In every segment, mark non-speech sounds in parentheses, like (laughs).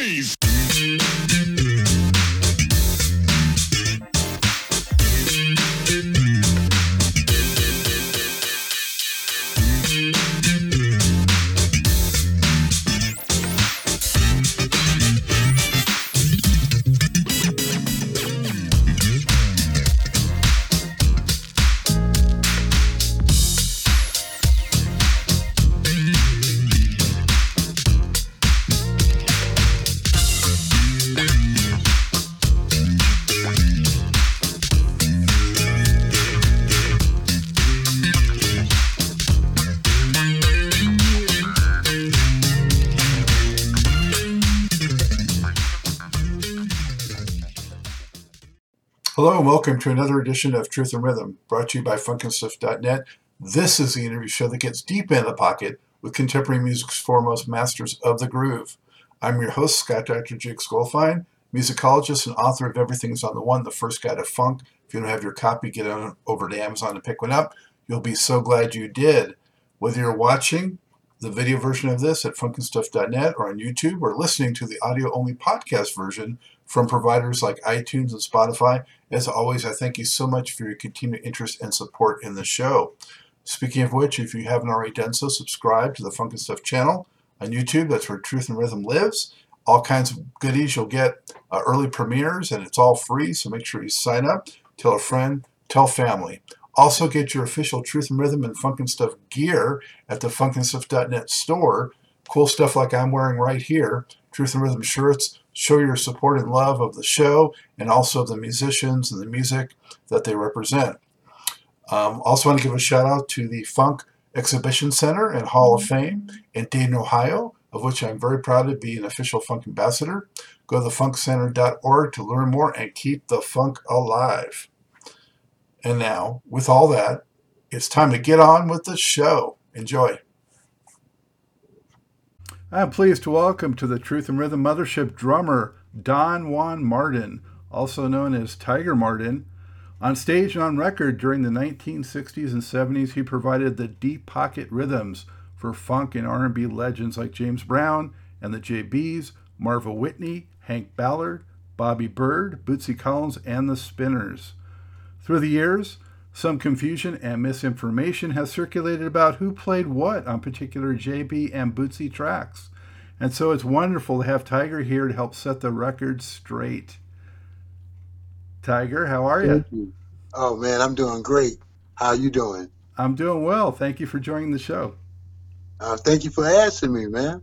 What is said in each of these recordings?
noise! Welcome to another edition of Truth and Rhythm, brought to you by FunkinStuff.net. This is the interview show that gets deep in the pocket with contemporary music's foremost masters of the groove. I'm your host, Scott Dr. Jake Skolfine, musicologist and author of Everything's on the One, the first guide to funk. If you don't have your copy, get on over to Amazon and pick one up. You'll be so glad you did. Whether you're watching the video version of this at funkinstuff.net or on YouTube or listening to the audio only podcast version from providers like iTunes and Spotify, as always, I thank you so much for your continued interest and support in the show. Speaking of which, if you haven't already done so, subscribe to the Funk and Stuff channel on YouTube. That's where Truth and Rhythm lives. All kinds of goodies. You'll get uh, early premieres, and it's all free. So make sure you sign up. Tell a friend. Tell family. Also, get your official Truth and Rhythm and Funk and Stuff gear at the funkandstuff.net store. Cool stuff like I'm wearing right here. Truth and Rhythm shirts, show your support and love of the show and also the musicians and the music that they represent. Um, also, want to give a shout out to the Funk Exhibition Center and Hall of Fame in Dayton, Ohio, of which I'm very proud to be an official funk ambassador. Go to thefunkcenter.org to learn more and keep the funk alive. And now, with all that, it's time to get on with the show. Enjoy. I'm pleased to welcome to the Truth and Rhythm Mothership drummer Don Juan Martin, also known as Tiger Martin. On stage and on record during the 1960s and 70s, he provided the deep pocket rhythms for funk and R&B legends like James Brown and the JBs, Marva Whitney, Hank Ballard, Bobby Byrd, Bootsy Collins, and the Spinners. Through the years, some confusion and misinformation has circulated about who played what on particular JB and Bootsy tracks. And so it's wonderful to have Tiger here to help set the record straight. Tiger, how are you? you? Oh man, I'm doing great. How are you doing? I'm doing well. Thank you for joining the show. Uh, thank you for asking me, man.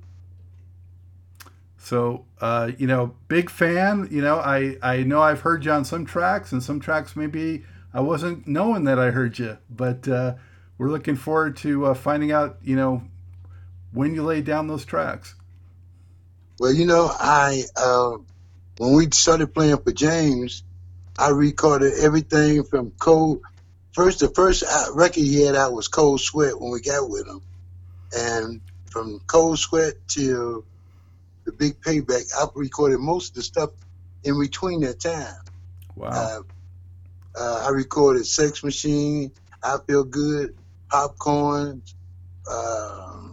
So, uh, you know, big fan. You know, I I know I've heard you on some tracks, and some tracks maybe I wasn't knowing that I heard you, but uh, we're looking forward to uh, finding out, you know, when you laid down those tracks. Well, you know, I uh, when we started playing for James, I recorded everything from Cold. First, the first uh, record he had out was Cold Sweat when we got with him, and from Cold Sweat to the Big Payback, I recorded most of the stuff in between that time. Wow. Uh, uh, I recorded Sex Machine, I Feel Good, Popcorn, uh,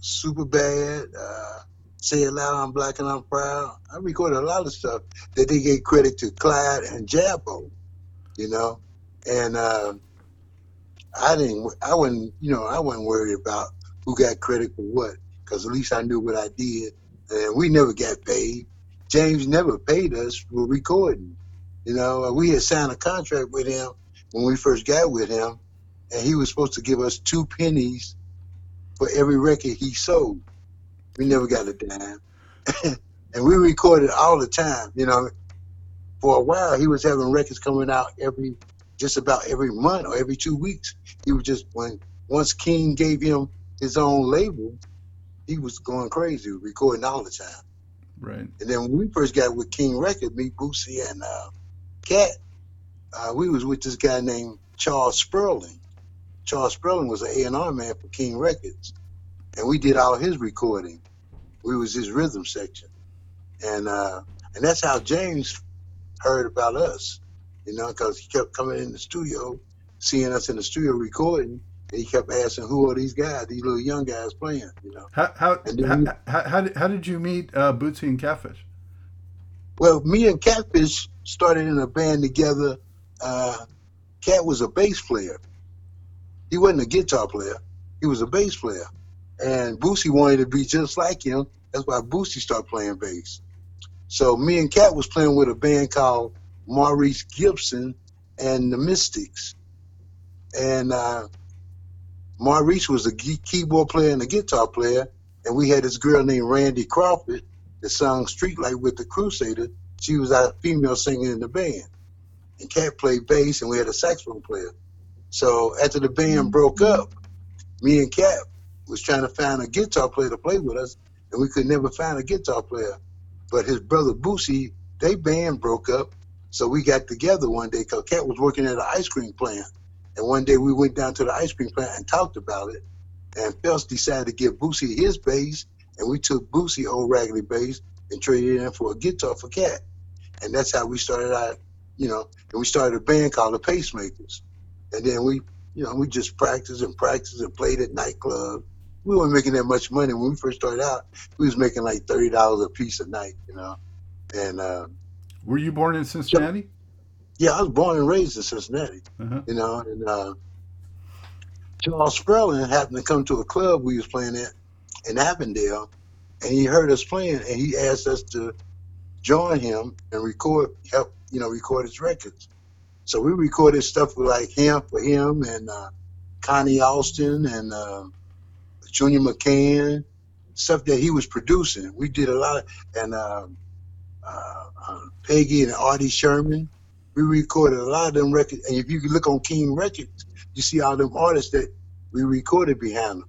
Super Bad, uh, Say It Loud, I'm Black and I'm Proud. I recorded a lot of stuff that they gave credit to Clyde and Jabbo, you know? And uh, I didn't, I wasn't, you know, I wasn't worried about who got credit for what, because at least I knew what I did. And we never got paid. James never paid us for recording. You know, we had signed a contract with him when we first got with him, and he was supposed to give us two pennies for every record he sold. We never got a dime. (laughs) and we recorded all the time, you know. For a while, he was having records coming out every, just about every month or every two weeks. He was just, when, once King gave him his own label, he was going crazy, recording all the time. Right. And then when we first got with King Record, me, Bootsy, and uh, Cat, uh, we was with this guy named Charles Spurling. Charles Spurling was an A&R man for King Records, and we did all his recording. We was his rhythm section, and uh, and that's how James heard about us, you know, because he kept coming in the studio, seeing us in the studio recording, And he kept asking, "Who are these guys? These little young guys playing?" You know. How how how, we, how, how, did, how did you meet uh, Bootsy and Catfish? Well, me and Catfish started in a band together. Uh, Cat was a bass player. He wasn't a guitar player. He was a bass player. And Boosie wanted to be just like him. That's why Boosie started playing bass. So me and Cat was playing with a band called Maurice Gibson and the Mystics. And uh, Maurice was a keyboard player and a guitar player. And we had this girl named Randy Crawford that sung Street Life with the Crusader. She was our female singer in the band. And Cat played bass and we had a saxophone player. So after the band mm-hmm. broke up, me and Cat was trying to find a guitar player to play with us, and we could never find a guitar player. But his brother Boosie, they band broke up, so we got together one day because Cat was working at an ice cream plant. And one day we went down to the ice cream plant and talked about it. And Phelps decided to give Boosie his bass, and we took Boosie old raggedy bass and traded it in for a guitar for Cat. And that's how we started out, you know, and we started a band called the Pacemakers. And then we, you know, we just practiced and practiced and played at nightclubs. We weren't making that much money when we first started out. We was making like thirty dollars a piece a night, you know. And uh, were you born in Cincinnati? Yeah, I was born and raised in Cincinnati. Uh-huh. You know, and uh, Charles Spurling happened to come to a club we was playing at in Avondale, and he heard us playing, and he asked us to join him and record, help, you know, record his records. So we recorded stuff with like him for him and uh, Connie Austin and uh, Junior McCann, stuff that he was producing. We did a lot of, and uh, uh, uh, Peggy and Artie Sherman. We recorded a lot of them records. And if you look on King Records, you see all them artists that we recorded behind them.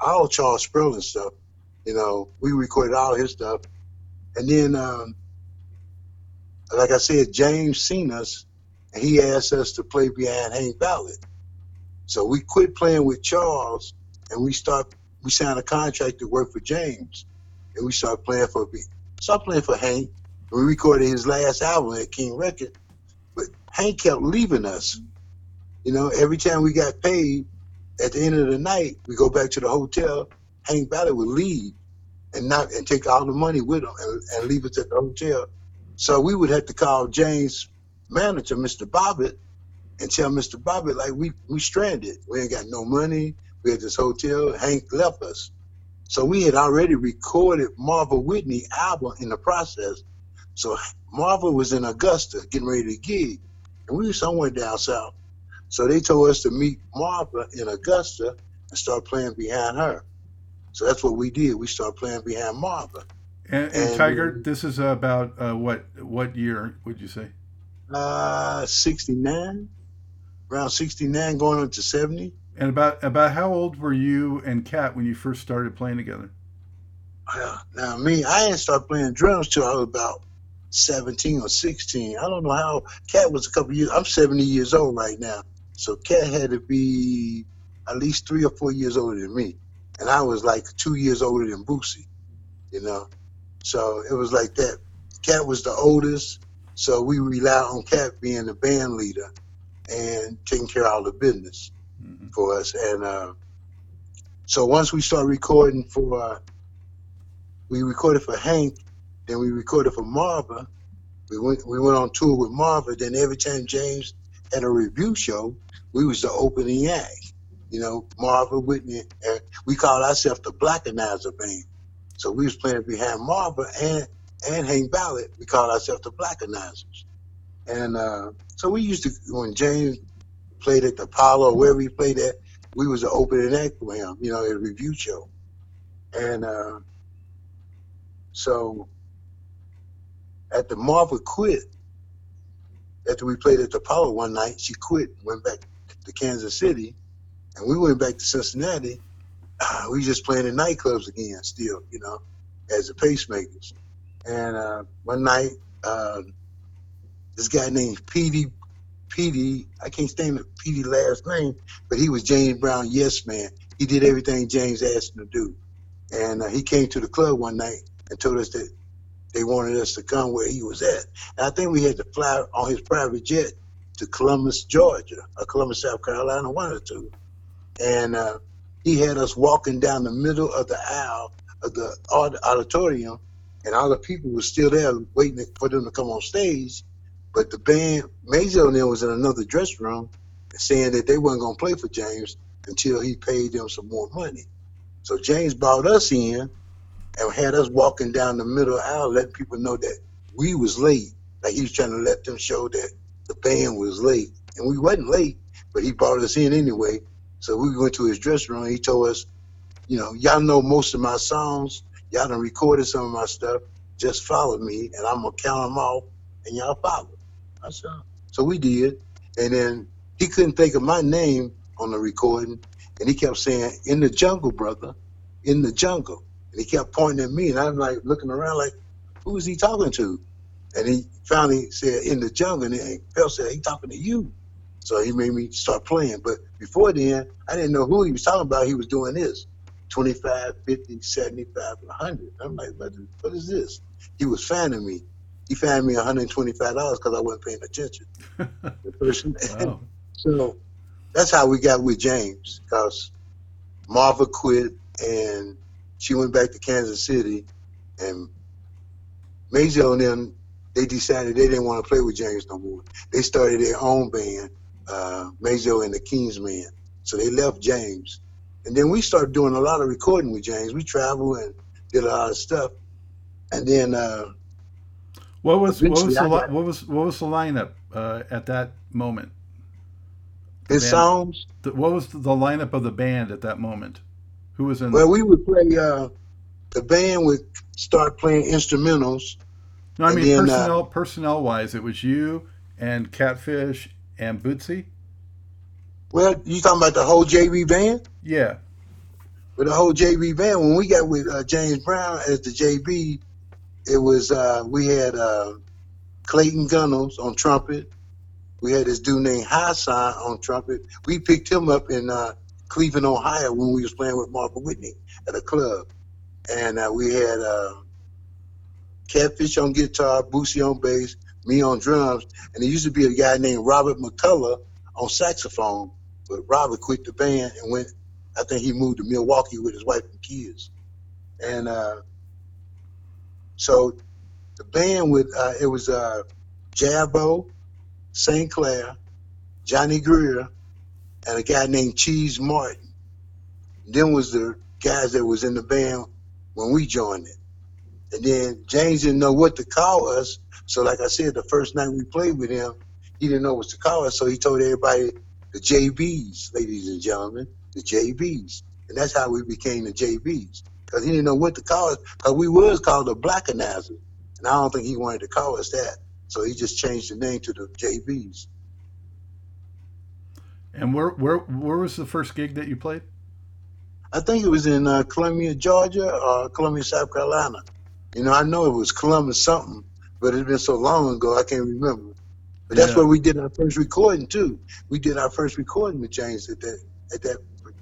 All Charles Spurling stuff. You know, we recorded all his stuff. And then, um, like I said, James seen us and he asked us to play behind Hank Ballard. So we quit playing with Charles, and we start we signed a contract to work for James, and we started playing for start playing for Hank. We recorded his last album at King Record, but Hank kept leaving us. You know, every time we got paid, at the end of the night, we go back to the hotel. Hank Ballard would leave and not and take all the money with him and, and leave us at the hotel. So we would have to call James manager, Mr. Bobbitt, and tell Mr. Bobbitt like we we stranded. We ain't got no money. We had this hotel. Hank left us. So we had already recorded Marva Whitney album in the process. So Marva was in Augusta getting ready to gig. And we were somewhere down south. So they told us to meet Marva in Augusta and start playing behind her. So that's what we did. We started playing behind Marva. And, and, and Tiger, this is about uh, what what year would you say? uh, 69, around 69, going on to 70. And about about how old were you and Cat when you first started playing together? Well, now me, I didn't start playing drums till I was about 17 or 16. I don't know how. Cat was a couple years. I'm 70 years old right now, so Cat had to be at least three or four years older than me, and I was like two years older than Boosie, you know. So it was like that. Cat was the oldest, so we relied on Cat being the band leader and taking care of all the business mm-hmm. for us. And uh, so once we start recording for, uh, we recorded for Hank, then we recorded for Marva. We went we went on tour with Marva. Then every time James had a revue show, we was the opening act. You know, Marvin Whitney. And we called ourselves the Blackanizer Band. So we was playing behind Marva and and Hank Ballard, we called ourselves the Blackanizers. And uh, so we used to, when James played at the Apollo or wherever he played at, we was the opening act for him, you know, at a revue show. And uh, so at the Marva quit, after we played at the Apollo one night, she quit, went back to Kansas City, and we went back to Cincinnati. Uh, we just playing in nightclubs again, still, you know, as the pacemakers. And uh, one night, uh, this guy named Petey, Petey, I can't stand the Petey last name, but he was James Brown Yes Man. He did everything James asked him to do. And uh, he came to the club one night and told us that they wanted us to come where he was at. And I think we had to fly on his private jet to Columbus, Georgia, or Columbus, South Carolina, one or two. and uh, he had us walking down the middle of the aisle of the auditorium, and all the people were still there waiting for them to come on stage. But the band, Maceo them was in another dressing room, saying that they weren't gonna play for James until he paid them some more money. So James brought us in and had us walking down the middle aisle, letting people know that we was late. Like he was trying to let them show that the band was late, and we wasn't late, but he brought us in anyway. So we went to his dressing room. He told us, you know, y'all know most of my songs. Y'all done recorded some of my stuff. Just follow me, and I'm gonna count them off, and y'all follow. I said, so we did, and then he couldn't think of my name on the recording, and he kept saying, "In the jungle, brother, in the jungle," and he kept pointing at me, and I'm like looking around, like, who is he talking to? And he finally said, "In the jungle," and Phil said, "He talking to you." So he made me start playing. But before then, I didn't know who he was talking about. He was doing this 25, 50, 75, 100. I'm like, what is, what is this? He was fanning me. He fanned me $125 because I wasn't paying attention. (laughs) the person. Wow. so that's how we got with James because Marva quit and she went back to Kansas City and Maceo and them, they decided they didn't want to play with James no more. They started their own band, uh, and the Kingsmen. So they left James. And then we started doing a lot of recording with James. We traveled and did a lot of stuff. And then uh, What was what was the what was what was the lineup uh, at that moment? It sounds. what was the lineup of the band at that moment? Who was in? well, we would play, uh, the band would start playing instrumentals. no, I mean then, uh, personnel personnel wise, it was you and Catfish and Bootsy. Well, you talking about the whole JB band? Yeah, with the whole JB band. When we got with uh, James Brown as the JB, it was uh, we had uh, Clayton Gunnels on trumpet. We had this dude named Hassan on trumpet. We picked him up in uh, Cleveland, Ohio, when we was playing with Martha Whitney at a club, and uh, we had uh, Catfish on guitar, Boosie on bass, me on drums, and there used to be a guy named Robert McCollough on saxophone. But Robert quit the band and went I think he moved to Milwaukee with his wife and kids. And uh, so the band with uh, it was uh, Jabbo, St. Clair, Johnny Greer, and a guy named Cheese Martin. Then was the guys that was in the band when we joined it. And then James didn't know what to call us. So like I said, the first night we played with him, he didn't know what to call us. So he told everybody the JBs, ladies and gentlemen the JBs. And that's how we became the JBs. Because he didn't know what to call us. Because we was called the Blackanizer. And I don't think he wanted to call us that. So he just changed the name to the JBs. And where where where was the first gig that you played? I think it was in uh, Columbia, Georgia or Columbia, South Carolina. You know, I know it was Columbus something, but it's been so long ago I can't remember. But that's Yeah. where we did our first recording too. We did our first recording with James at that at that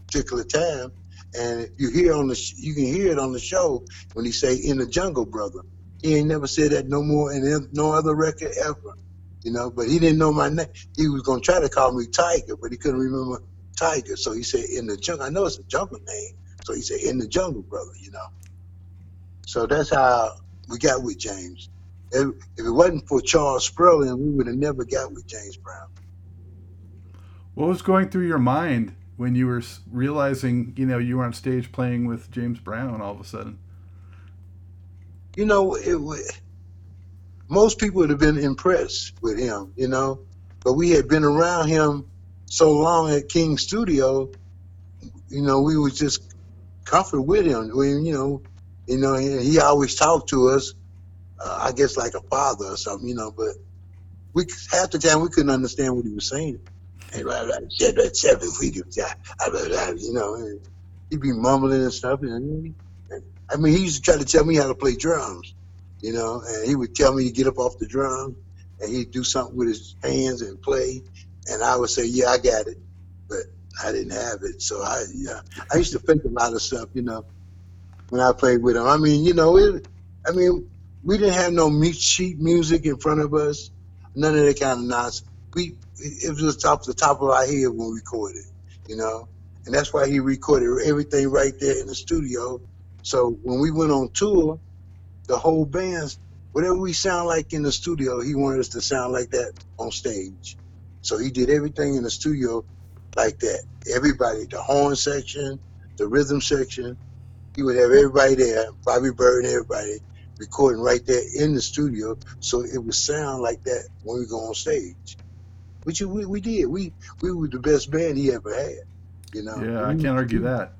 particular time, and you hear on the sh- you can hear it on the show when he say "In the Jungle, brother." He ain't never said that no more in no other record ever, you know. But he didn't know my name. He was gonna try to call me Tiger, but he couldn't remember Tiger, so he said "In the Jungle." I know it's a jungle name, so he said "In the Jungle, brother," you know. So that's how we got with James. If, if it wasn't for Charles Spurling, we would have never got with James Brown. What was going through your mind when you were realizing you know you were on stage playing with James Brown all of a sudden? you know, it wa- most people would have been impressed with him, you know, but we had been around him so long at King Studio, you know, we was just comfort with him. We, you know, you know, he, always talked to us, uh, I guess like a father or something, you know, but we half the time we couldn't understand what he was saying. You know, he'd be mumbling and stuff. And, I mean, he used to try to tell me how to play drums, you know, and he would tell me to get up off the drum and he'd do something with his hands and play. And I would say, yeah, I got it. But I didn't have it. So I, yeah, I used to think a lot of stuff, you know, when I played with him. I mean, you know, it, I mean, we didn't have no meat sheet music in front of us, none of that kind of nonsense. We, it was just off the top of our head when we recorded, you know. and that's why he recorded everything right there in the studio. So when we went on tour, the whole band's whatever we sound like in the studio, he wanted us to sound like that on stage. So he did everything in the studio like that. Everybody, the horn section, the rhythm section, he would have everybody there, Bobby Byrd and everybody recording right there in the studio, so it would sound like that when we go on stage. Which we, we did. We we were the best band he ever had. You know. Yeah, I can't argue that.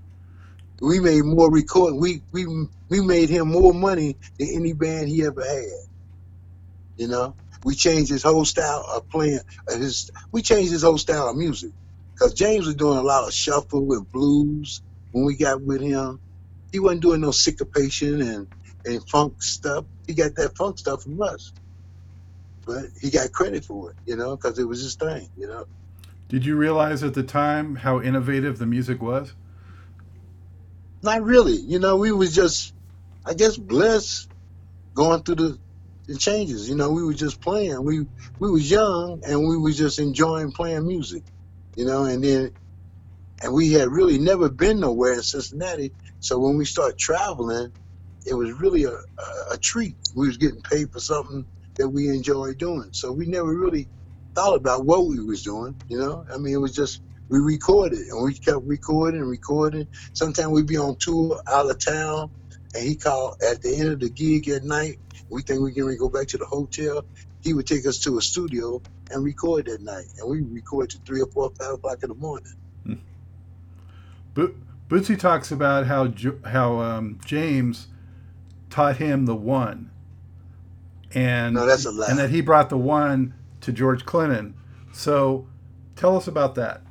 We made more recording. We we we made him more money than any band he ever had. You know, we changed his whole style of playing. Uh, his we changed his whole style of music because James was doing a lot of shuffle and blues when we got with him. He wasn't doing no syncopation and and funk stuff. He got that funk stuff from us, but he got credit for it, you know, because it was his thing, you know. Did you realize at the time how innovative the music was? Not really. You know, we was just, I guess, blessed going through the, the changes. You know, we were just playing. We we was young and we was just enjoying playing music. You know, and then and we had really never been nowhere in Cincinnati. So when we started traveling, it was really a, a, a treat. We was getting paid for something that we enjoyed doing. So we never really thought about what we was doing. You know, I mean, it was just we recorded and we kept recording and recording. Sometimes we'd be on tour out of town, and he called at the end of the gig at night. We think we can go back to the hotel. He would take us to a studio and record that night, and we record to three or four, five o'clock in the morning. Hmm. But Bootsy talks about how how um, James taught him the one, and no, that's a lie. and that he brought the one to George Clinton. So, tell us about that.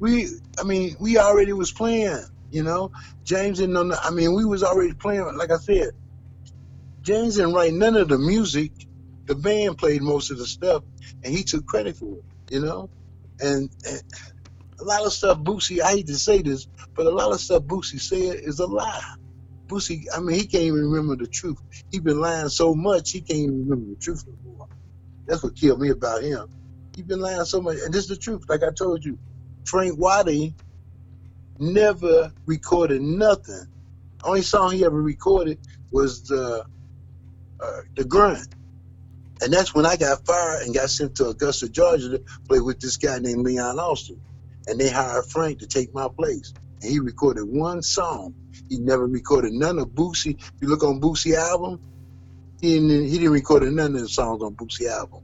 We, I mean, we already was playing. You know, James didn't know. I mean, we was already playing. Like I said, James didn't write none of the music. The band played most of the stuff, and he took credit for it. You know, and, and a lot of stuff Boosie. I hate to say this, but a lot of stuff Boosie said is a lie. Boosie, I mean, he can't even remember the truth. He been lying so much, he can't even remember the truth anymore. That's what killed me about him. He been lying so much, and this is the truth. Like I told you, Frank Waddy never recorded nothing. Only song he ever recorded was the uh, the grunt, and that's when I got fired and got sent to Augusta, Georgia, to play with this guy named Leon Austin, and they hired Frank to take my place, and he recorded one song he never recorded none of Boosie. If you look on Boosie album, he didn't he didn't record none of the songs on Boosie album.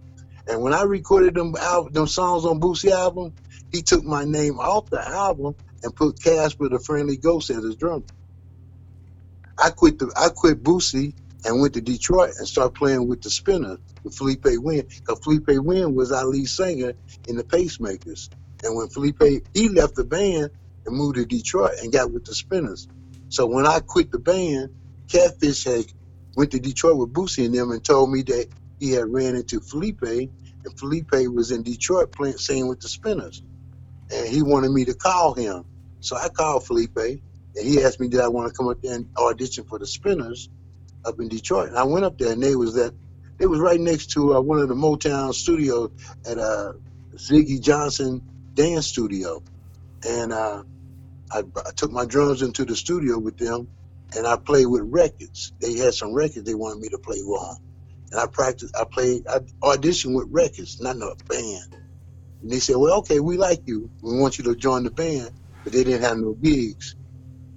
And when I recorded them al- them songs on Boosie album, he took my name off the album and put Casper the Friendly Ghost as his drummer. I quit the I quit Boosie and went to Detroit and started playing with the Spinner with Felipe Wynne. Because Felipe Wynne was our lead singer in the Pacemakers. And when Felipe he left the band and moved to Detroit and got with the Spinners. So when I quit the band, Catfish had went to Detroit with Boosie and them and told me that he had ran into Felipe, and Felipe was in Detroit playing, singing with the Spinners, and he wanted me to call him. So I called Felipe, and he asked me did I want to come up there and audition for the Spinners up in Detroit. And I went up there, and they was that they was right next to uh, one of the Motown studios at uh, Ziggy Johnson dance studio, and uh, I, I took my drums into the studio with them and I played with records. They had some records they wanted me to play on. And I practiced, I played, I auditioned with records, not a band. And they said, well, okay, we like you. We want you to join the band. But they didn't have no gigs.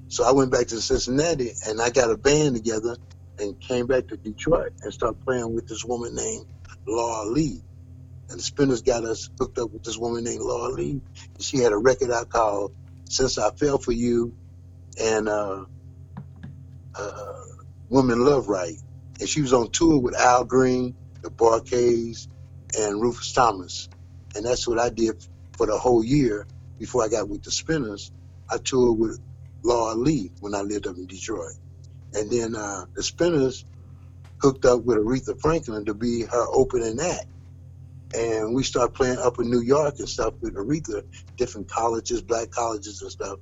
So I went back to Cincinnati and I got a band together and came back to Detroit and started playing with this woman named Laura Lee. And the Spinners got us hooked up with this woman named Laura Lee. She had a record out called since I fell for you, and uh, uh, Woman Love Right. And she was on tour with Al Green, the Bar-Kays, and Rufus Thomas. And that's what I did for the whole year before I got with the Spinners. I toured with Laura Lee when I lived up in Detroit. And then uh, the Spinners hooked up with Aretha Franklin to be her opening act and we started playing up in New York and stuff with Aretha, different colleges, black colleges and stuff.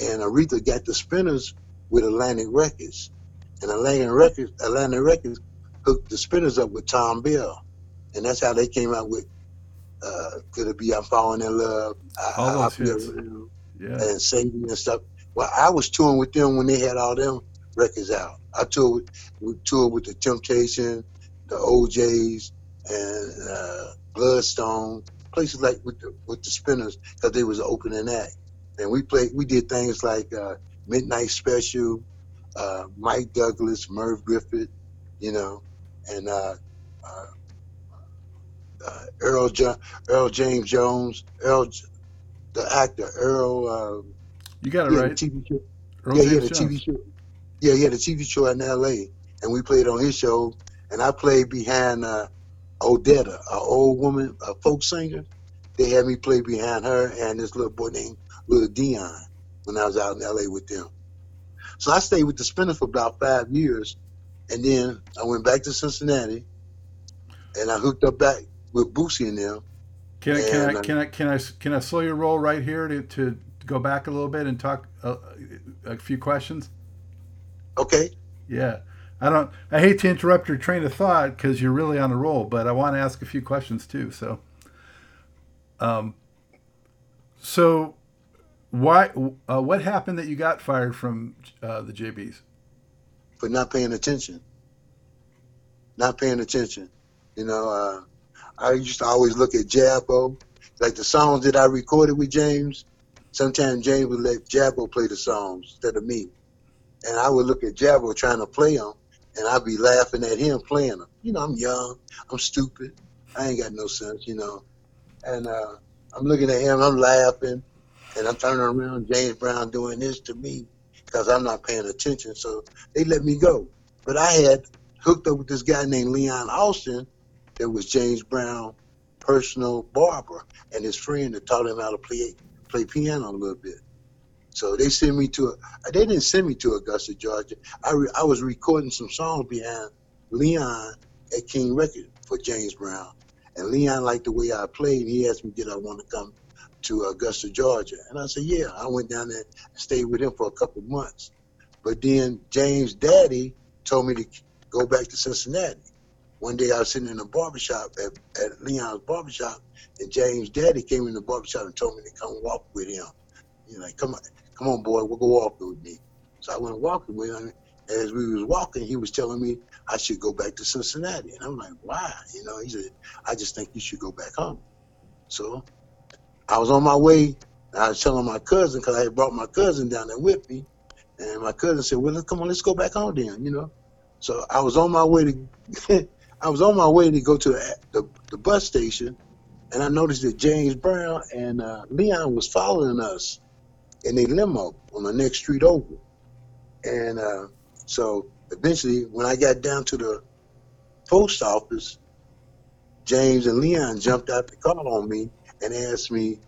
And Aretha got the spinners with Atlantic Records, and Atlantic Records, Atlantic Records hooked the spinners up with Thom Bell, and that's how they came out with uh, could it be I'm falling in love? I, All I, I those feel hits. real, Yeah. and saving and stuff. Well, I was touring with them when they had all them records out. I toured with, we toured with the Temptation, the O'Jays, and uh, Bloodstone, places like with the with the Spinners because they was an opening act. And we played, we did things like uh, Midnight Special, uh, Mike Douglas, Merv Griffith, you know, and uh, uh, Earl jo- Earl James Jones, Earl J- the actor Earl. Uh, You got it right. TV show. Earl yeah, he had James a TV show. Yeah, he had a TV show in L.A. and we played on his show. And I played behind uh, Odetta, an old woman, a folk singer. They had me play behind her and this little boy named Little Dion when I was out in L.A. with them. So I stayed with the Spinner for about five years, and then I went back to Cincinnati, and I hooked up back with Boosie and them. Can I, can I uh, can I can I can I slow your roll right here to, to go back a little bit and talk a, a few questions? Okay, Yeah, I don't. I hate to interrupt your train of thought because you're really on a roll, but I want to ask a few questions too. So, um, so why? Uh, what happened that you got fired from uh, the JBs? for not paying attention. Not paying attention. You know, uh, I used to always look at Jabbo, like the songs that I recorded with James. Sometimes James would let Jabbo play the songs instead of me, and I would look at Jabbo trying to play them, and I'd be laughing at him playing them. You know, I'm young, I'm stupid, I ain't got no sense, you know, and uh, I'm looking at him, I'm laughing, and I'm turning around, James Brown doing this to me because I'm not paying attention. So they let me go. But I had hooked up with this guy named Leon Austin that was James Brown personal barber and his friend that taught him how to play play piano a little bit. So they sent me to a, they didn't send me to Augusta, Georgia. I re, I was recording some songs behind Leon at King Record for James Brown. And Leon liked the way I played. He asked me, did I want to come to Augusta, Georgia? And I said, yeah. I went down there and stayed with him for a couple months. But then James' daddy told me to go back to Cincinnati. One day I was sitting in a barbershop at, at Leon's barbershop, and James' daddy came in the barbershop and told me to come walk with him. You know, like, come on, come on, boy, we'll go walking with me. So I went walking with him. And as we was walking, he was telling me I should go back to Cincinnati. And I'm like, why? You know, he said, I just think you should go back home. So I was on my way. I was telling my cousin, because I had brought my cousin down there with me. And my cousin said, well, come on, let's go back home then, you know. So I was on my way to, (laughs) I was on my way to go to the, the, bus station, and I noticed that James Brown and uh, Leon was following us in a limo on the next street over. And uh, so eventually, when I got down to the post office, James and Leon jumped out the car on me and asked me,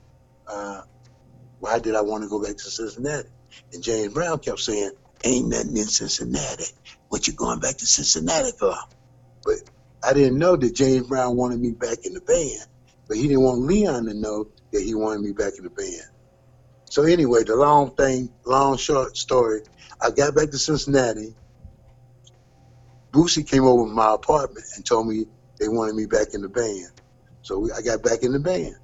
uh, why did I want to go back to Cincinnati? And James Brown kept saying, ain't nothing in Cincinnati. What you going back to Cincinnati for? But I didn't know that James Brown wanted me back in the band. But he didn't want Leon to know that he wanted me back in the band. So anyway, the long thing, long short story, I got back to Cincinnati. Boosie came over to my apartment and told me they wanted me back in the band. So we, I got back in the band.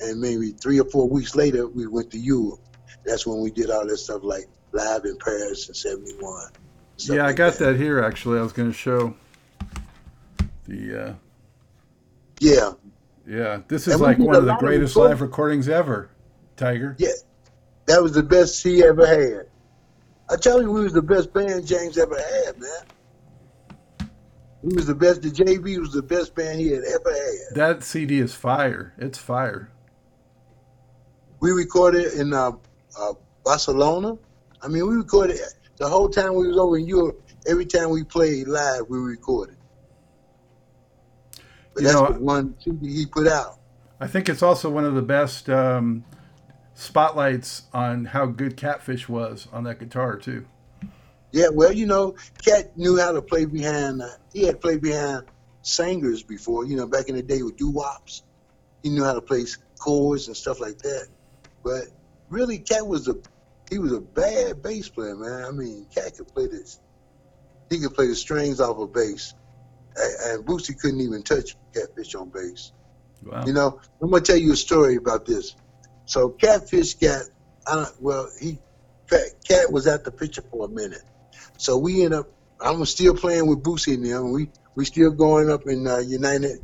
And maybe three or four weeks later, we went to Europe. That's when we did all that stuff like live in Paris in 71. stuff yeah, I like got that here actually. I was going to show the. Uh, Yeah, yeah, this is And like one of the greatest recording. live recordings ever, Tiger. yeah. That was the best he ever had. I tell you, we was the best band James ever had, man. We was the best. The JB was the best band he had ever had. That CD is fire. It's fire. We recorded in uh, uh, Barcelona. I mean, we recorded the whole time we was over in Europe. Every time we played live, we recorded. But You that's know, the one CD he put out. I think it's also one of the best um, spotlights on how good Catfish was on that guitar too. Yeah, well, you know, Cat knew how to play behind. Uh, he had played behind singers before. You know, back in the day with doo wops, he knew how to play chords and stuff like that. But really, Cat was a he was a bad bass player, man. I mean, Cat could play this. He could play the strings off of bass, and, and Boosie couldn't even touch Catfish on bass. Wow. You know, I'm gonna tell you a story about this. So Catfish got, I don't, well, he, Cat was at the picture for a minute. So we end up, I'm still playing with Boosie and them. We we still going up in uh, United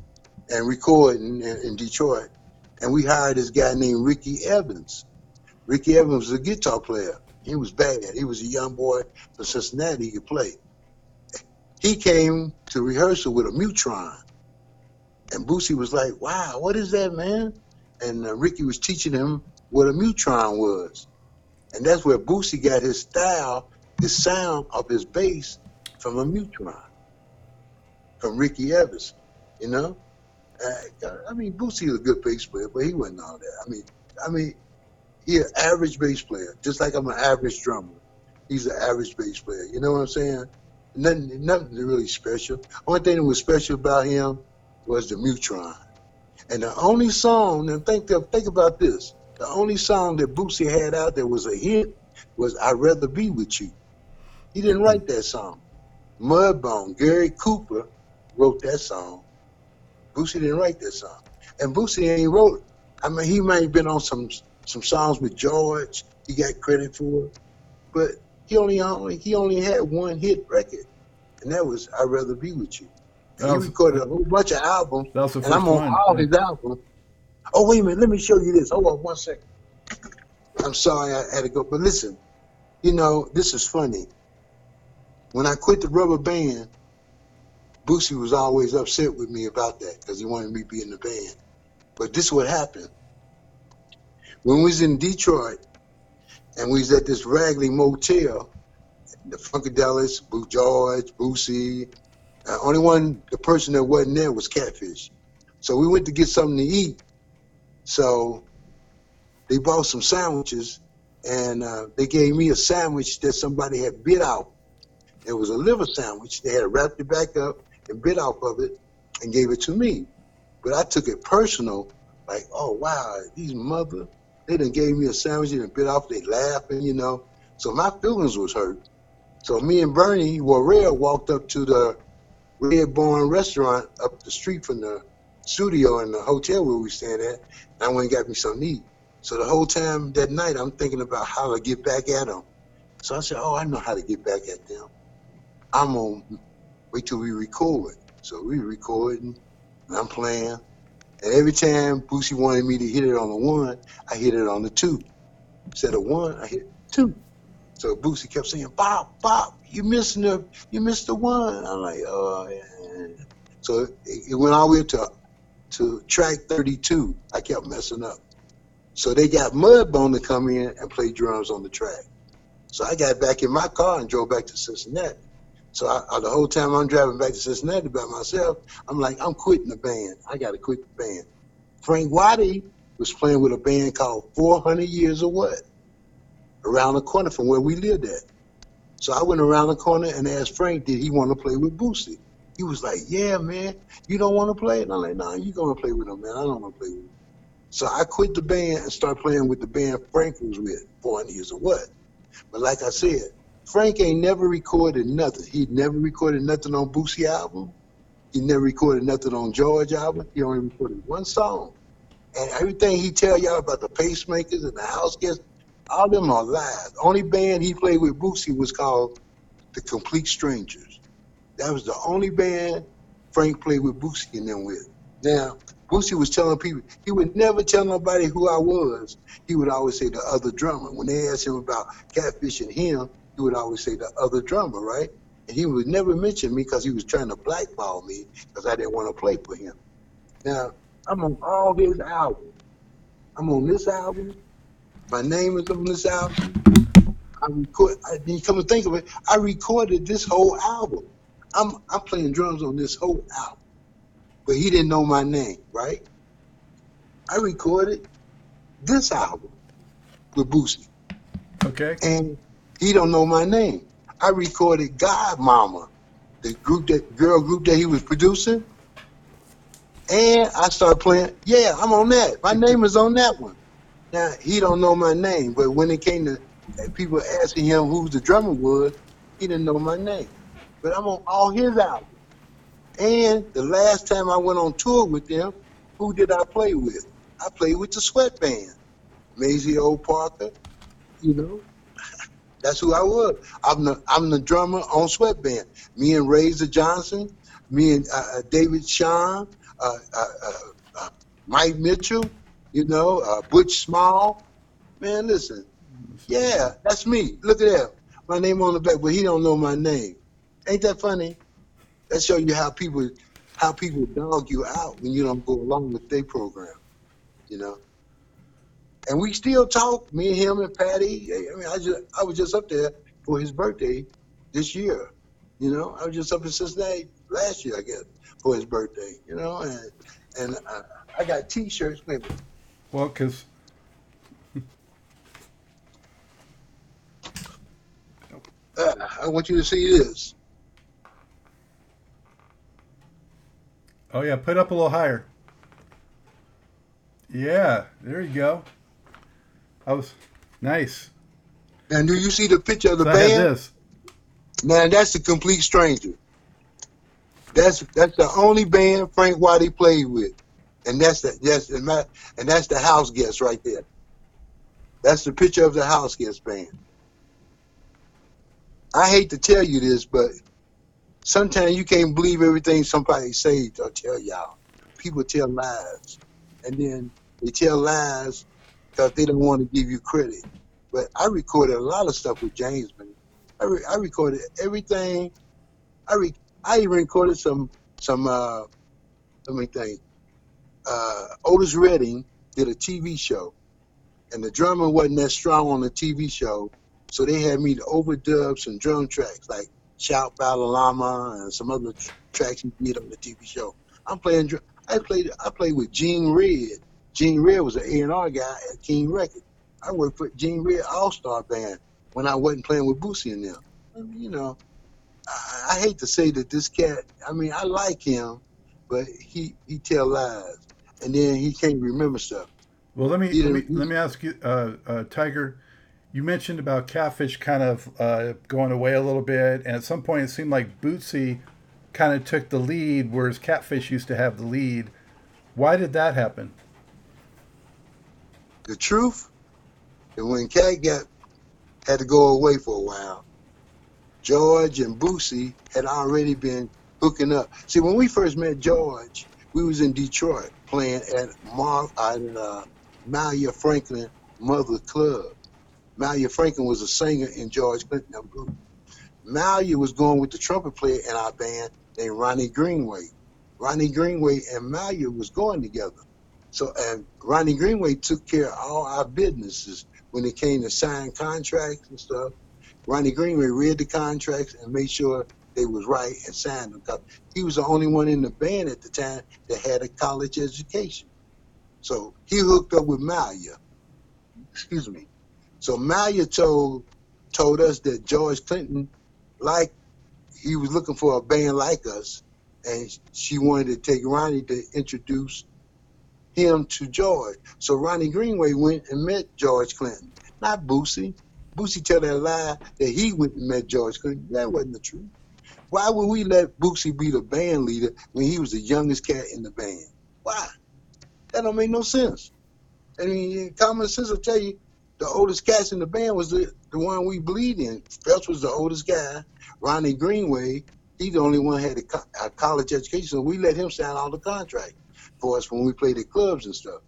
and recording in, in Detroit. And we hired this guy named Ricky Evans. Ricky Evans was a guitar player. He was bad. He was a young boy from Cincinnati. He could play. He came to rehearsal with a Mu-Tron. And Boosie was like, wow, what is that, man? And uh, Ricky was teaching him what a Mu-Tron was. And that's where Boosie got his style, his sound of his bass from a Mu-Tron, from Ricky Evans, you know? Uh, I mean, Boosie was a good bass player, but he wasn't all that. I mean, I mean, he an average bass player, just like I'm an average drummer. He's an average bass player. You know what I'm saying? Nothing, nothing really special. Only thing that was special about him was the Mu-Tron. And the only song, and think think about this, the only song that Boosie had out there was a hit was "I'd Rather Be with You." He didn't mm-hmm. write that song. Mudbone, Gary Cooper wrote that song. Boosie didn't write that song, and Boosie ain't wrote. It. I mean, he might have been on some some songs with George. He got credit for, it, but he only only he only had one hit record, and that was "I'd Rather Be with You." And he recorded a whole bunch of albums, and I'm on one. all his albums. Oh wait a minute, let me show you this. Hold on one second. I'm sorry I had to go, but listen, you know this is funny. When I quit the rubber band, Boosie was always upset with me about that because he wanted me to be in the band. But this is what happened. When we was in Detroit and we was at this Ragley Motel, the Funkadelics, Boo George, Boosie, uh, only one, the person that wasn't there was Catfish. So we went to get something to eat. So they bought some sandwiches and uh, they gave me a sandwich that somebody had bit out. It was a liver sandwich. They had wrapped it back up and bit off of it and gave it to me. But I took it personal, like, oh wow, these mother, they done gave me a sandwich and bit off. They laughing, you know. So my feelings was hurt. So me and Bernie Worrell walked up to the Red Barn restaurant up the street from the studio and the hotel where we staying at. I went and got me something to eat. So the whole time that night, I'm thinking about how to get back at them. So I said, oh, I know how to get back at them. I'm to wait till we record. So we recording, and I'm playing. And every time Boosie wanted me to hit it on the one, I hit it on the two. Instead of one, I hit two. So Boosie kept saying, "Bob, Bob, you missing the, you missed the one." I'm like, "Oh." Yeah. So it, it went all the way to to track 32. I kept messing up. So they got Mudbone to come in and play drums on the track. So I got back in my car and drove back to Cincinnati. So I, the whole time I'm driving back to Cincinnati by myself, I'm like, I'm quitting the band. I got to quit the band. Frank Waddy was playing with a band called 400 Years of What? Around the corner from where we lived at. So I went around the corner and asked Frank, did he want to play with Boosie? He was like, yeah, man, you don't want to play? And I'm like, nah, you going to play with him, man. I don't want to play with him. So I quit the band and started playing with the band Frank was with, 400 Years of What? But like I said, Frank ain't never recorded nothing. He never recorded nothing on Boosie album. He never recorded nothing on George album. He only recorded one song. And everything he tell y'all about the pacemakers and the house guests, all them are lies. Only band he played with Boosie was called The Complete Strangers. That was the only band Frank played with Boosie and them with. Now, Boosie was telling people, he would never tell nobody who I was. He would always say the other drummer. When they asked him about Catfish and him, he would always say the other drummer, right? And he would never mention me because he was trying to blackball me because I didn't want to play for him. Now, I'm on all his albums. I'm on this album. My name is on this album. I record. I didn't come to think of it. I recorded this whole album. I'm I'm playing drums on this whole album, but he didn't know my name, right? I recorded this album with Boosie. Okay. And he don't know my name. I recorded Godmoma, the group that girl group that he was producing. And I started playing, yeah, I'm on that. My name is on that one. Now he don't know my name, but when it came to people asking him who the drummer was, he didn't know my name. But I'm on all his albums. And the last time I went on tour with them, who did I play with? I played with the Sweat Band, Maceo Parker. You know, (laughs) that's who I was. I'm the I'm the drummer on Sweat Band. Me and Razor Johnson, me and uh, uh David Sean, uh, uh, uh, Mike Mitchell. You know, uh, Butch Small. Man, listen. Yeah, that's me. Look at that. My name on the back, but he don't know my name. Ain't that funny? That show you how people how people dog you out when you don't go along with their program. You know. And we still talk, me and him and Patty. I mean, I just I was just up there for his birthday this year. You know, I was just up in Cincinnati last year, I guess, for his birthday. You know, and and I, I got T-shirts, maybe. Well, because uh, I want you to see this. Oh yeah, put up a little higher. Yeah, there you go. I was nice. And do you see the picture of the so band? this. Man, that's a complete stranger. That's that's the only band Frank Whitey played with, and that's the that's the, and that's the house guest right there. That's the picture of the house guest band. I hate to tell you this, but sometimes you can't believe everything somebody says or tell y'all. People tell lies, and then they tell lies because they don't want to give you credit. But I recorded a lot of stuff with James, man. I, re- I recorded everything. I re- I even recorded some some. Uh, let me think. Uh, Otis Redding did a TV show, and the drummer wasn't that strong on the TV show, so they had me to overdub some drum tracks like Shout Bamalama and some other tr- tracks he did on the TV show. I'm playing. I played. I played with Gene Redd. Gene Redd was an A&R guy at King Records. I worked for Gene Redd All Star Band when I wasn't playing with Boosie and them. I mean, you know, I, I hate to say that this cat. I mean, I like him, but he he tell lies, and then he can't remember stuff. Well, let me let me, let me ask you, uh, uh, Tiger you mentioned about Catfish kind of uh, going away a little bit, and at some point it seemed like Bootsy kind of took the lead, whereas Catfish used to have the lead. Why did that happen? The truth, and when Cat got had to go away for a while, George and Boosie had already been hooking up. See, when we first met George, we was in Detroit playing at Mar uh, Mallia Franklin Mother Club. Mallia Franklin was a singer in George Clinton group. Mallia was going with the trumpet player in our band named Ronnie Greenway. Ronnie Greenway and Mallia was going together. So and Ronnie Greenway took care of all our businesses when it came to sign contracts and stuff. Ronnie Greenway read the contracts and made sure they was right and signed. Cause he was the only one in the band at the time that had a college education. So he hooked up with Mallia. Excuse me. So Mallia told told us that George Clinton, like he was looking for a band like us, and she wanted to take Ronnie to introduce him to George. So Ronnie Greenway went and met George Clinton, not Boosie. Boosie tell that lie that he went and met George Clinton. That wasn't the truth. Why would we let Boosie be the band leader when he was the youngest cat in the band? Why? That don't make no sense. I mean, common sense will tell you the oldest cats in the band was the, the one we bleed in. Phelps was the oldest guy. Ronnie Greenway, he the only one had a, a, college education, so we let him sign all the contract for us when we played at clubs and stuff.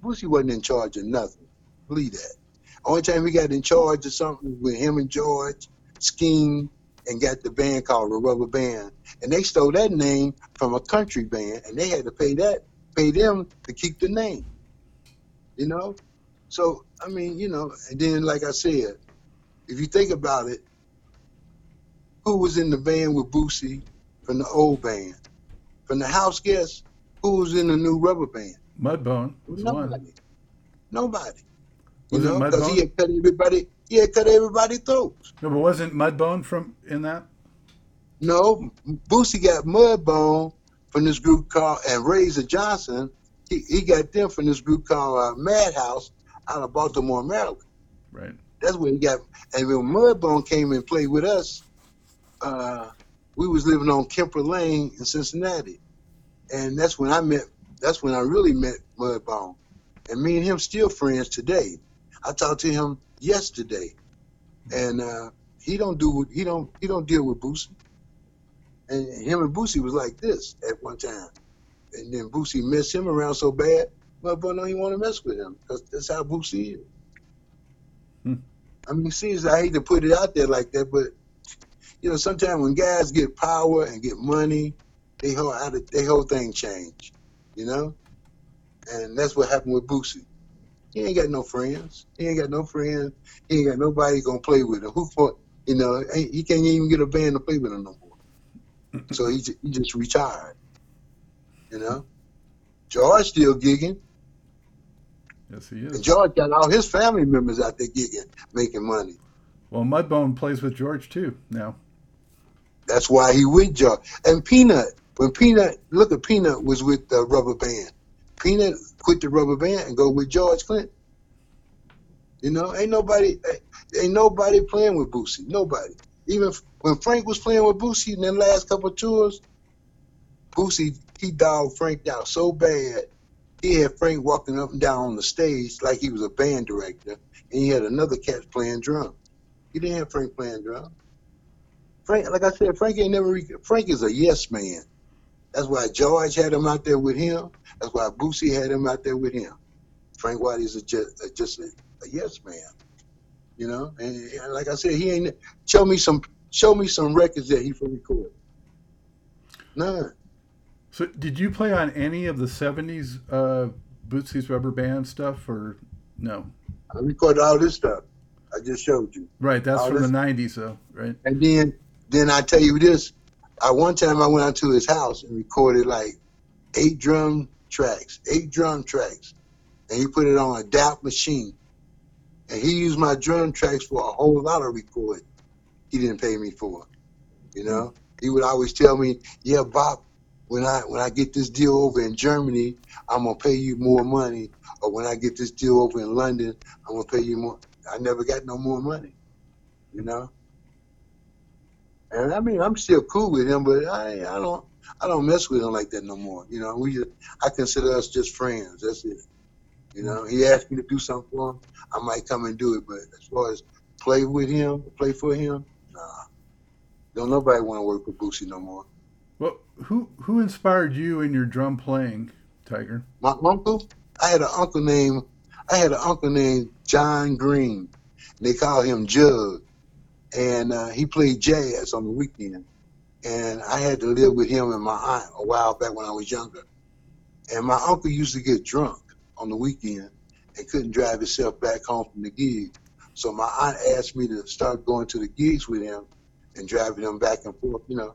Boosie wasn't in charge of nothing. Believe that. Only time we got in charge of something with him and George schemed and got the band called the Rubber Band, and they stole that name from a country band, and they had to pay that, pay them to keep the name. You know, so I mean, you know, and then like I said, if you think about it, who was in the band with Boosie from the old band? From the house guests, who was in the new rubber band? Mudbone. Nobody. One. Nobody. Was you know, because he had cut everybody. Had cut everybody throats. No, but wasn't Mudbone from in that? No, Boosie got Mudbone from this group called and Razor Johnson. He, he got them from this group called uh, Madhouse out of Baltimore, Maryland. Right. That's where he got. And when Mudbone came and played with us, uh, we was living on Kemper Lane in Cincinnati, and that's when I met that's when I really met Mudbone. And me and him still friends today. I talked to him yesterday, and uh, he don't do he don't he don't deal with Boosie. And him and Boosie was like this at one time, and then Boosie messed him around so bad, Mudbone don't even want to mess with him because that's how Boosie is. Hmm. I mean, see, I hate to put it out there like that, but you know, sometimes when guys get power and get money, they whole they whole thing change, you know. And that's what happened with Boosie. He ain't got no friends. He ain't got no friends. He ain't got nobody gonna play with him. Who for? You know, he can't even get a band to play with him no more. so he he just retired. You know, George still gigging. Yes, he is. And George got all his family members out there gigging, making money. Well, Mudbone plays with George too now. That's why he with George. And Peanut, when Peanut, look at Peanut was with the rubber band. Peanut quit the rubber band and go with George Clinton. You know, ain't nobody, ain't nobody playing with Boosie. Nobody. Even when Frank was playing with Boosie in the last couple of tours, Boosie he dogged Frank out so bad. He had Frank walking up and down on the stage like he was a band director, and he had another cat playing drums. He didn't have Frank playing drums. Frank, like I said, Frank ain't never. Frank is a yes man. That's why George had him out there with him. That's why Boosie had him out there with him. Frank White is a just, a, just a, a, yes man. You know, and, and, like I said, he ain't show me some show me some records that he for record. None. So, did you play on any of the '70s uh, Bootsy's Rubber Band stuff, or no? I recorded all this stuff. I just showed you. Right, that's all from the '90s, though, right? And then, then I tell you this: I one time I went out to his house and recorded like eight drum tracks, eight drum tracks, and he put it on a DAT machine. And he used my drum tracks for a whole lot of recording. He didn't pay me for, you know. He would always tell me, "Yeah, Bob, when I when I get this deal over in Germany, I'm gonna pay you more money, or when I get this deal over in London, I'm gonna pay you more." I never got no more money, you know. And I mean, I'm still cool with him, but I I don't I don't mess with him like that no more. You know, we just, I consider us just friends. That's it. You know, he asked me to do something for him, I might come and do it. But as far as play with him, play for him, nah. Don't nobody want to work with Boosie no more. Well, who who inspired you in your drum playing, Tiger? My uncle. I had an uncle named I had an uncle named John Green. They call him Jug and uh, he played jazz on the weekend. And I had to live with him and my aunt a while back when I was younger. And my uncle used to get drunk on the weekend and couldn't drive himself back home from the gig. So my aunt asked me to start going to the gigs with him and driving him back and forth, you know.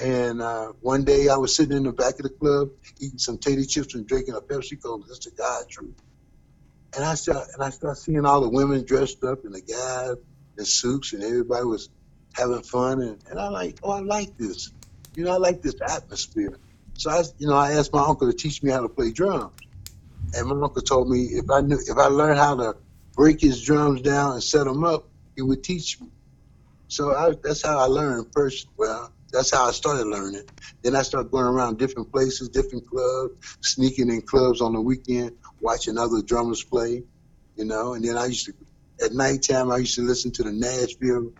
And uh, one day I was sitting in the back of the club eating some tater chips and drinking a Pepsi Cola. That's the God truth. And I start and I start seeing all the women dressed up and the guys and suits, and everybody was having fun. And, and I like, oh, I like this. You know, I like this atmosphere. So I, you know, I asked my uncle to teach me how to play drums, and my uncle told me if I knew, if I learned how to break his drums down and set them up, he would teach me. So I, that's how I learned first. Well, that's how I started learning. Then I started going around different places, different clubs, sneaking in clubs on the weekend, watching other drummers play, you know. And then I used to at nighttime, I used to listen to the Nashville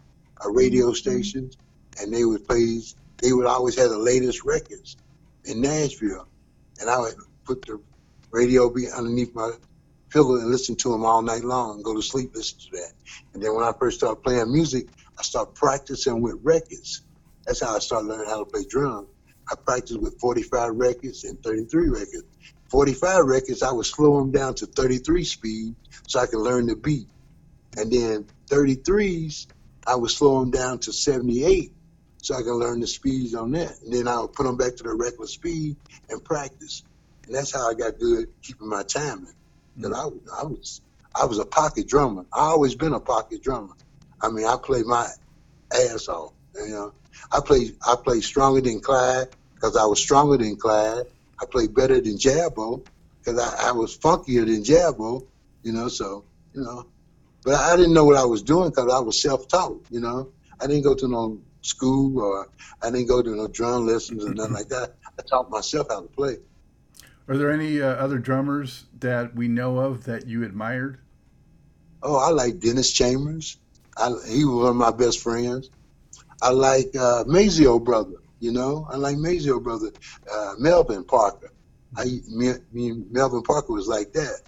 uh, radio mm-hmm. stations, and they would play. They would always have the latest records in Nashville, and I would put the radio be underneath my pillow and listen to them all night long and go to sleep listening to that. And then when I first started playing music, I started practicing with records. That's how I started learning how to play drums. I practiced with 45 records and 33 records. 45 records, I would slow them down to 33 speed so I could learn the beat. And then 33s, I would slow them down to 78 so I can learn the speeds on that. And then I would put them back to the regular speed and practice. And that's how I got good keeping my timing. Because mm-hmm. I, I was I was a pocket drummer. I always been a pocket drummer. I mean, I played my ass off. You know, I played I played stronger than Clyde because I was stronger than Clyde. I played better than Jabbo because I, I was funkier than Jabbo. You know, so you know, but I didn't know what I was doing because I was self-taught. You know, I didn't go to no school or I didn't go to no drum lessons or nothing like that. I taught myself how to play. Are there any uh, other drummers that we know of that you admired? Oh, I like Dennis Chambers. I, he was one of my best friends. I like uh, Maceo brother. You know, I like Maceo brother, uh, Melvin Parker. I me, me Melvin Parker was like that,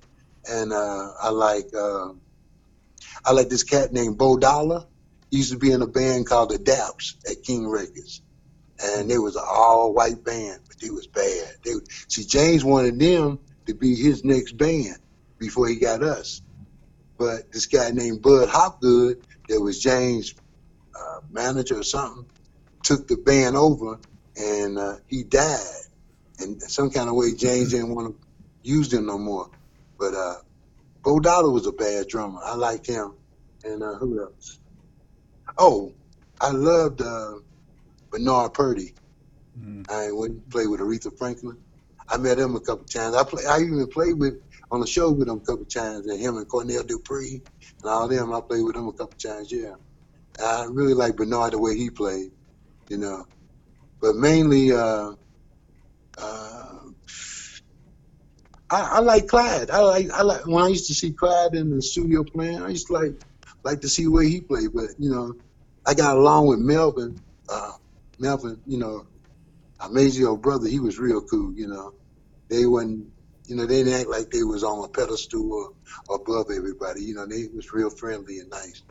and uh, I like uh, I like this cat named Beau Dollar. He used to be in a band called the Dapps at King Records, and it was an all white band, but they was bad. They see James wanted them to be his next band before he got us, but this guy named Bud Hobgood, that was James' uh, manager or something, took the band over, and uh, he died. And some kind of way, James didn't want to use them no more. But uh, Beau Dollar was a bad drummer. I liked him. And uh, who else? Oh, I loved uh, Bernard Purdie. Mm. I went and played with Aretha Franklin. I met him a couple times. I play. I even played with on the show with him a couple times. And him and Cornell Dupree and all them. I played with him a couple times. Yeah, I really like Bernard the way he played. You know, but mainly uh, uh, I, I, like Clyde. I like I like when I used to see Clyde in the studio playing. I used to like like to see way he played. But you know, I got along with Melvin. Uh, Melvin, you know, Amazio brother. He was real cool. You know, they wasn't. You know, they didn't act like they was on a pedestal or, or above everybody. You know, they was real friendly and nice.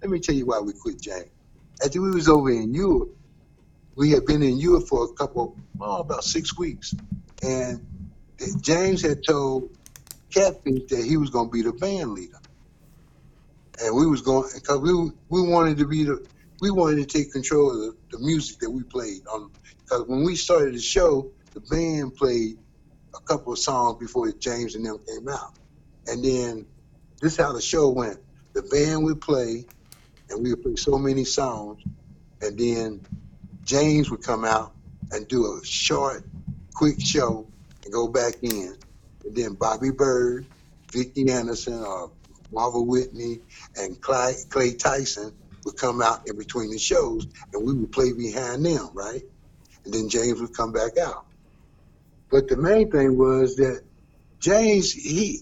Let me tell you why we quit Jack. After we was over in Europe, we had been in Europe for a couple, oh, about six weeks, and James had told Catfish that he was going to be the band leader, and we was going because we we wanted to be the we wanted to take control of the, the music that we played on because when we started the show, the band played a couple of songs before James and them came out, and then this is how the show went. The band would play, and we would play so many songs, and then James would come out and do a short, quick show and go back in. And then Bobby Byrd, Vicki Anderson, uh, or Marva Whitney, and Clay, Clay Tyson would come out in between the shows, and we would play behind them, right? And then James would come back out. But the main thing was that James, he,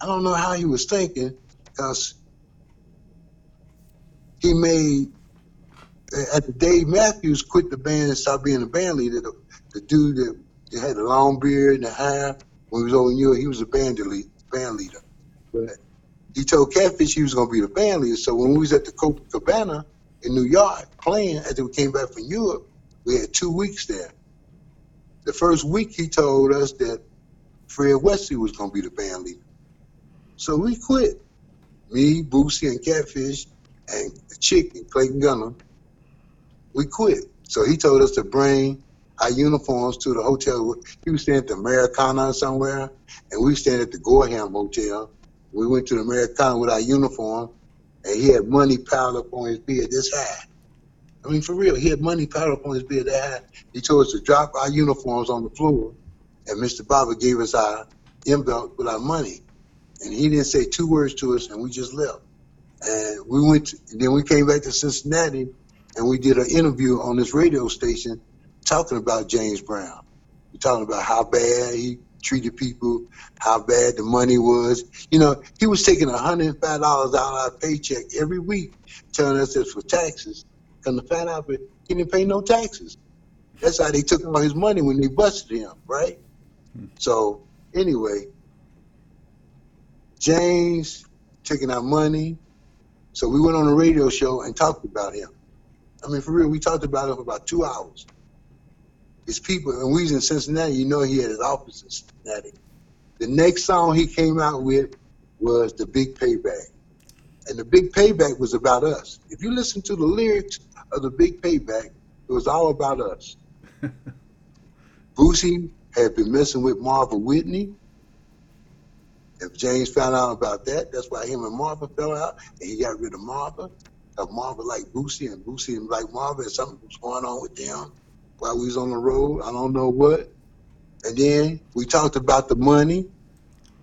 I don't know how he was thinking, because he made at the Dave Matthews quit the band and stopped being a band leader, the, the dude that, that had a long beard and a hair when he was over in Europe, he was a band leader. Band leader. But he told Catfish he was going to be the band leader. So when we was at the Copacabana in New York playing, after we came back from Europe, we had two weeks there. The first week he told us that Fred Wesley was going to be the band leader. So we quit. Me, Boosie, and Catfish, and the chick, and Clayton Gunner, we quit. So he told us to bring our uniforms to the hotel. He was staying at the Americana somewhere, and we stayed at the Gorham Hotel. We went to the Americana with our uniform, and he had money piled up on his bed this high. I mean, for real, he had money piled up on his bed that high. He told us to drop our uniforms on the floor, and Mr. Barber gave us our envelope with our money. And he didn't say two words to us, and we just left. And we went, to, then we came back to Cincinnati and we did an interview on this radio station talking about James Brown. We're talking about how bad he treated people, how bad the money was. You know, he was taking $105 out of our paycheck every week, telling us this for taxes. Come to find out that he didn't pay no taxes. That's how they took all his money when they busted him, right? So anyway, James taking our money. So we went on a radio show and talked about him. I mean, for real, we talked about him for about two hours. His people, and we was in Cincinnati, you know he had his office in Cincinnati. The next song he came out with was The Big Payback. And The Big Payback was about us. If you listen to the lyrics of The Big Payback, it was all about us. (laughs) Boosie had been messing with Marva Whitney. If James found out about that, that's why him and Marva fell out, and he got rid of Marva of Marva like Boosie and Boosie and like Marva and something was going on with them while we was on the road. I don't know what. And then we talked about the money.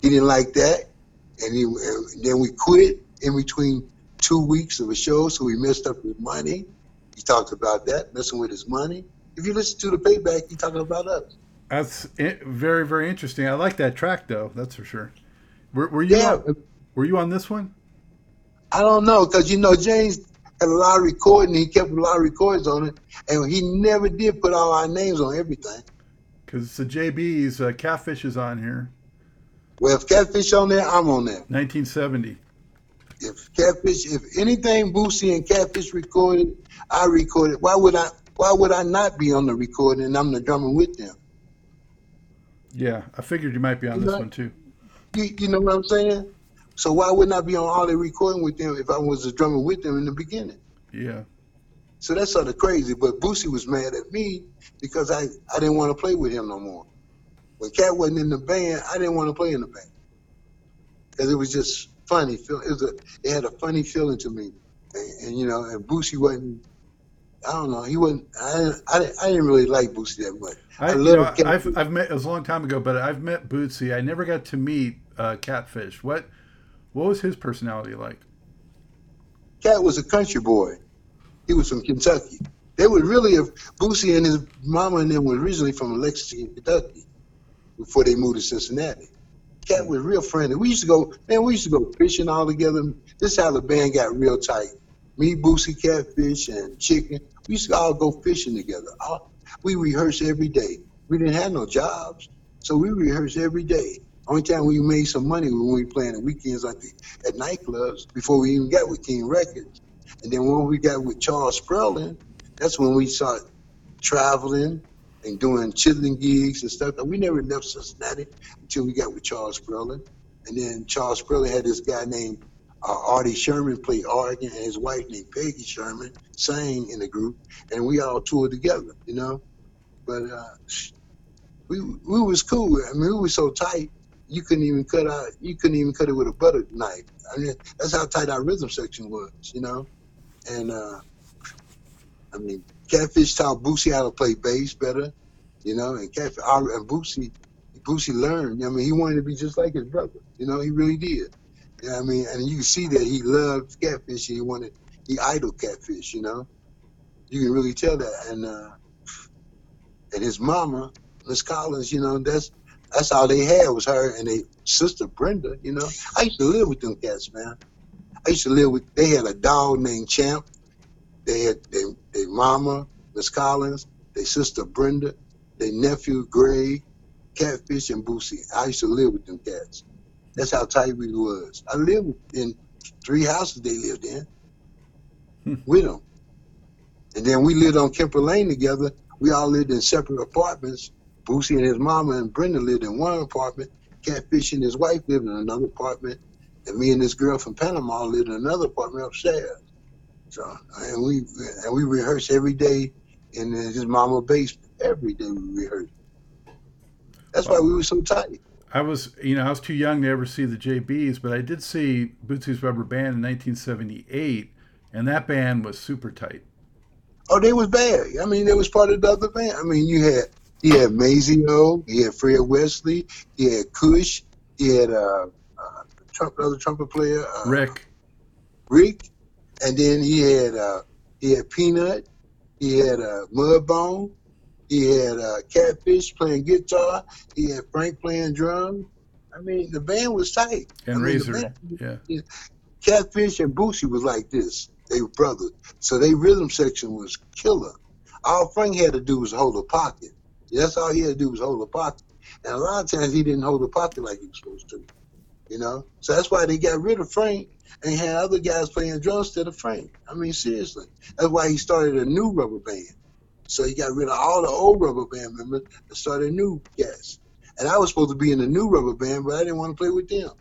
He didn't like that. And, he, and then we quit in between two weeks of a show, so we messed up his money. He talked about that, messing with his money. If you listen to the payback, he's talking about us. That's very very interesting. I like that track though. That's for sure. Were, were you Yeah, on, were you on this one? I don't know because you know James had a lot of recording. He kept a lot of recordings on it, and he never did put all our names on everything. Because the JB's uh, Catfish is on here, Well, if Catfish on there, I'm on there. 1970. If Catfish, if anything Boosie and Catfish recorded, I recorded. Why would I? Why would I not be on the recording and I'm the drummer with them? Yeah, I figured you might be on You this know- one too. You, you know what I'm saying? So why wouldn't I be on all the recording with them if I was a drummer with them in the beginning? Yeah, So that's sort of crazy. But Boosie was mad at me because I, I didn't want to play with him no more. When Cat wasn't in the band, I didn't want to play in the band because it was just funny. It was a, it had a funny feeling to me, and, and you know, and Boosie wasn't. I don't know. He wasn't. I didn't, I didn't, I didn't really like Boosie that much. I, I you love know, Catfish. I've I've met it was a long time ago, but I've met Bootsy. I never got to meet uh, Catfish. What what was his personality like? Cat was a country boy. He was from Kentucky. They were really, Boosie and his mama and them were originally from Lexington, Kentucky, before they moved to Cincinnati. Cat was real friendly. We used to go, man, we used to go fishing all together. This is how the band got real tight. Me, Boosie, Catfish, and Chicken. We used to all go fishing together. We rehearsed every day. We didn't have no jobs, so we rehearsed every day. Only time we made some money was when we playing the weekends the, at nightclubs before we even got with King Records. And then when we got with Charles Spurling, that's when we started traveling and doing chitlin gigs and stuff. And we never left Cincinnati until we got with Charles Spurling. And then Charles Spurling had this guy named uh, Artie Sherman play organ, and his wife named Peggy Sherman sang in the group, and we all toured together, you know. But uh, we we was cool. I mean, we was so tight, you couldn't even cut out. You couldn't even cut it with a butter knife. I mean, that's how tight our rhythm section was, you know. And uh, I mean, Catfish taught Boosie how to play bass better, you know. And Catfish and Boosie, Boosie learned. I mean, he wanted to be just like his brother, you know. He really did. I mean, and you can see that he loved Catfish. He wanted, he idoled Catfish, you know. You can really tell that. And uh, and his mama, Miss Collins, you know, that's that's all they had was her and their sister Brenda. You know, I used to live with them cats, man. I used to live with. They had a dog named Champ. They had their, their mama, Miss Collins, their sister Brenda, their nephew Greg, Catfish, and Boosie. I used to live with them cats. That's how tight we was. I lived in three houses they lived in Hmm. with them. And then we lived on Kemper Lane together. We all lived in separate apartments. Boosie and his mama and Brenda lived in one apartment. Catfish and his wife lived in another apartment. And me and this girl from Panama lived in another apartment upstairs. So and we and we rehearsed every day in his mama basement. Every day we rehearsed. That's why we were so tight. I was, you know, I was too young to ever see the JBs, but I did see Bootsy's Rubber Band in 1978, and that band was super tight. Oh, they was bad. I mean, they was part of the other band. I mean, you had he had Maceo, he had Fred Wesley, he had Kush, he had uh, uh Trump, other trumpet player uh, Rick, Rick, and then he had uh, he had Peanut, he had uh, Mudbone, he had uh, Catfish playing guitar, he had Frank playing drums. I mean, the band was tight. and I mean, Razor. band- Yeah. Catfish and Boosie was like this. They were brothers. So their rhythm section was killer. All Frank had to do was hold a pocket. That's all he had to do was hold a pocket. And a lot of times he didn't hold a pocket like he was supposed to. You know? So that's why they got rid of Frank and had other guys playing drums instead of Frank. I mean, seriously. That's why he started a new rubber band. So he got rid of all the old rubber band members and started new guys. And I was supposed to be in the new rubber band, but I didn't want to play with them.